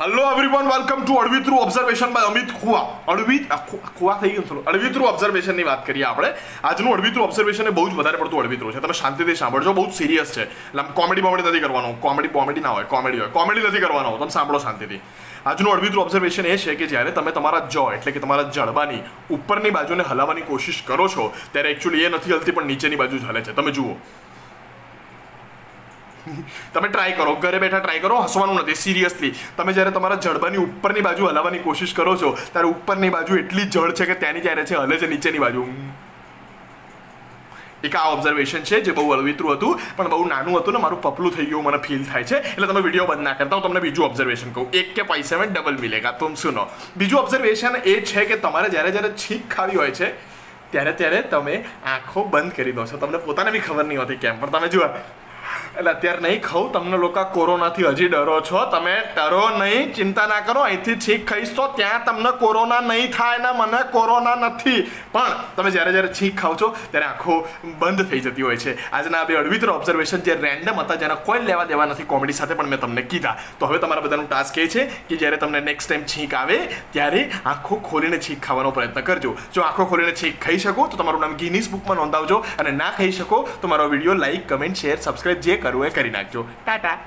Hello everyone welcome to Advi through observation by Amit Khuva અડવી ખુવા થઈ ગયું થોડું? અડવી થ્રુ ઓબ્ઝર્વેશનની વાત કરીએ આપણે. આજનું અડવી થ્રુ ઓબ્ઝર્વેશન એ બહુ જ વધારે પડતું અડવી થ્રુ છે. તમે શાંતિથી સાંભળજો, બહુ સિરિયસ છે. એટલે કોમેડી બોમેડી નથી કરવાનું. કોમેડી કોમેડી ના હોય કોમેડી હોય. કોમેડી નથી કરવાનો, તમે સાંભળો શાંતિથી. આજનું અડવી થ્રુ ઓબ્ઝર્વેશન એ છે કે જ્યારે તમે તમારા જો એટલે કે તમારા જડબાની ઉપરની બાજુને હલાવવાની કોશિશ કરો છો, ત્યારે એકચ્યુઅલી એ નથી હલતી, પણ નીચેની બાજુ જ હલે છે. તમે જુઓ. તમે ટ્રાય કરો, ઘરે બેઠા ટ્રાય કરો, હસવાનું નથી સિરિયસલી તમે જ્યારે તમારા જડબાની ઉપરની બાજુ હલાવવાની કોશિશ કરો છો, ત્યારે ઉપરની બાજુ એટલી જળ છે કે ત્યાંની જ્યારે છે, હલે છે, નીચેની બાજુ. એક આ ઓબ્ઝર્વેશન છે, જે બહુ અળવિતરું હતું, પણ બહુ નાનું હતું ને, મારું પપલું થઈ ગયું, મને ફીલ થાય છે. એટલે તમે વીડિયો બંધ ના કરતા, હું તમને બીજું ઓબ્ઝર્વેશન કહું. એક કે પૈસા મેં ડબલ મિલેગા, તુમ સુનો. બીજું ઓબ્ઝર્વેશન એ છે કે તમારે જ્યારે જ્યારે છીંક ખાવી હોય છે, ત્યારે ત્યારે તમે આંખો બંધ કરી દો છો. તમને પોતાને બી ખબર નહીં હોતી કેમ, પણ તમે જુઓ. એટલે અત્યારે નહીં ખાઉં, તમને લોકો કોરોનાથી હજી ડરો છો. તમે ડરો નહીં, ચિંતા ના કરો, અહીંથી છીંક ખાઈશ તો ત્યાં તમને કોરોના નહીં થાય ને મને કોરોના નથી. પણ તમે જ્યારે જ્યારે છીંક ખાવ છો, ત્યારે આંખો બંધ થઈ જતી હોય છે. આજના બે અડવિત્ર ઓબ્ઝર્વેશન જે રેન્ડમ હતા, જેના કોઈ લેવા દેવા નથી કોમેડી સાથે, પણ મેં તમને કીધા. તો હવે તમારા બધાનું ટાસ્ક એ છે કે જ્યારે તમને નેક્સ્ટ ટાઈમ છીંક આવે, ત્યારે આંખો ખોલીને છીંક ખાવાનો પ્રયત્ન કરજો. જો આંખો ખોલીને છીંક ખાઈ શકો, તો તમારું નામ ગિનીસ બુકમાં નોંધાવજો. અને ના ખાઈ શકો, તો મારો video like comment share subscribe કરવું એ કરી નાખજો. ટાટા.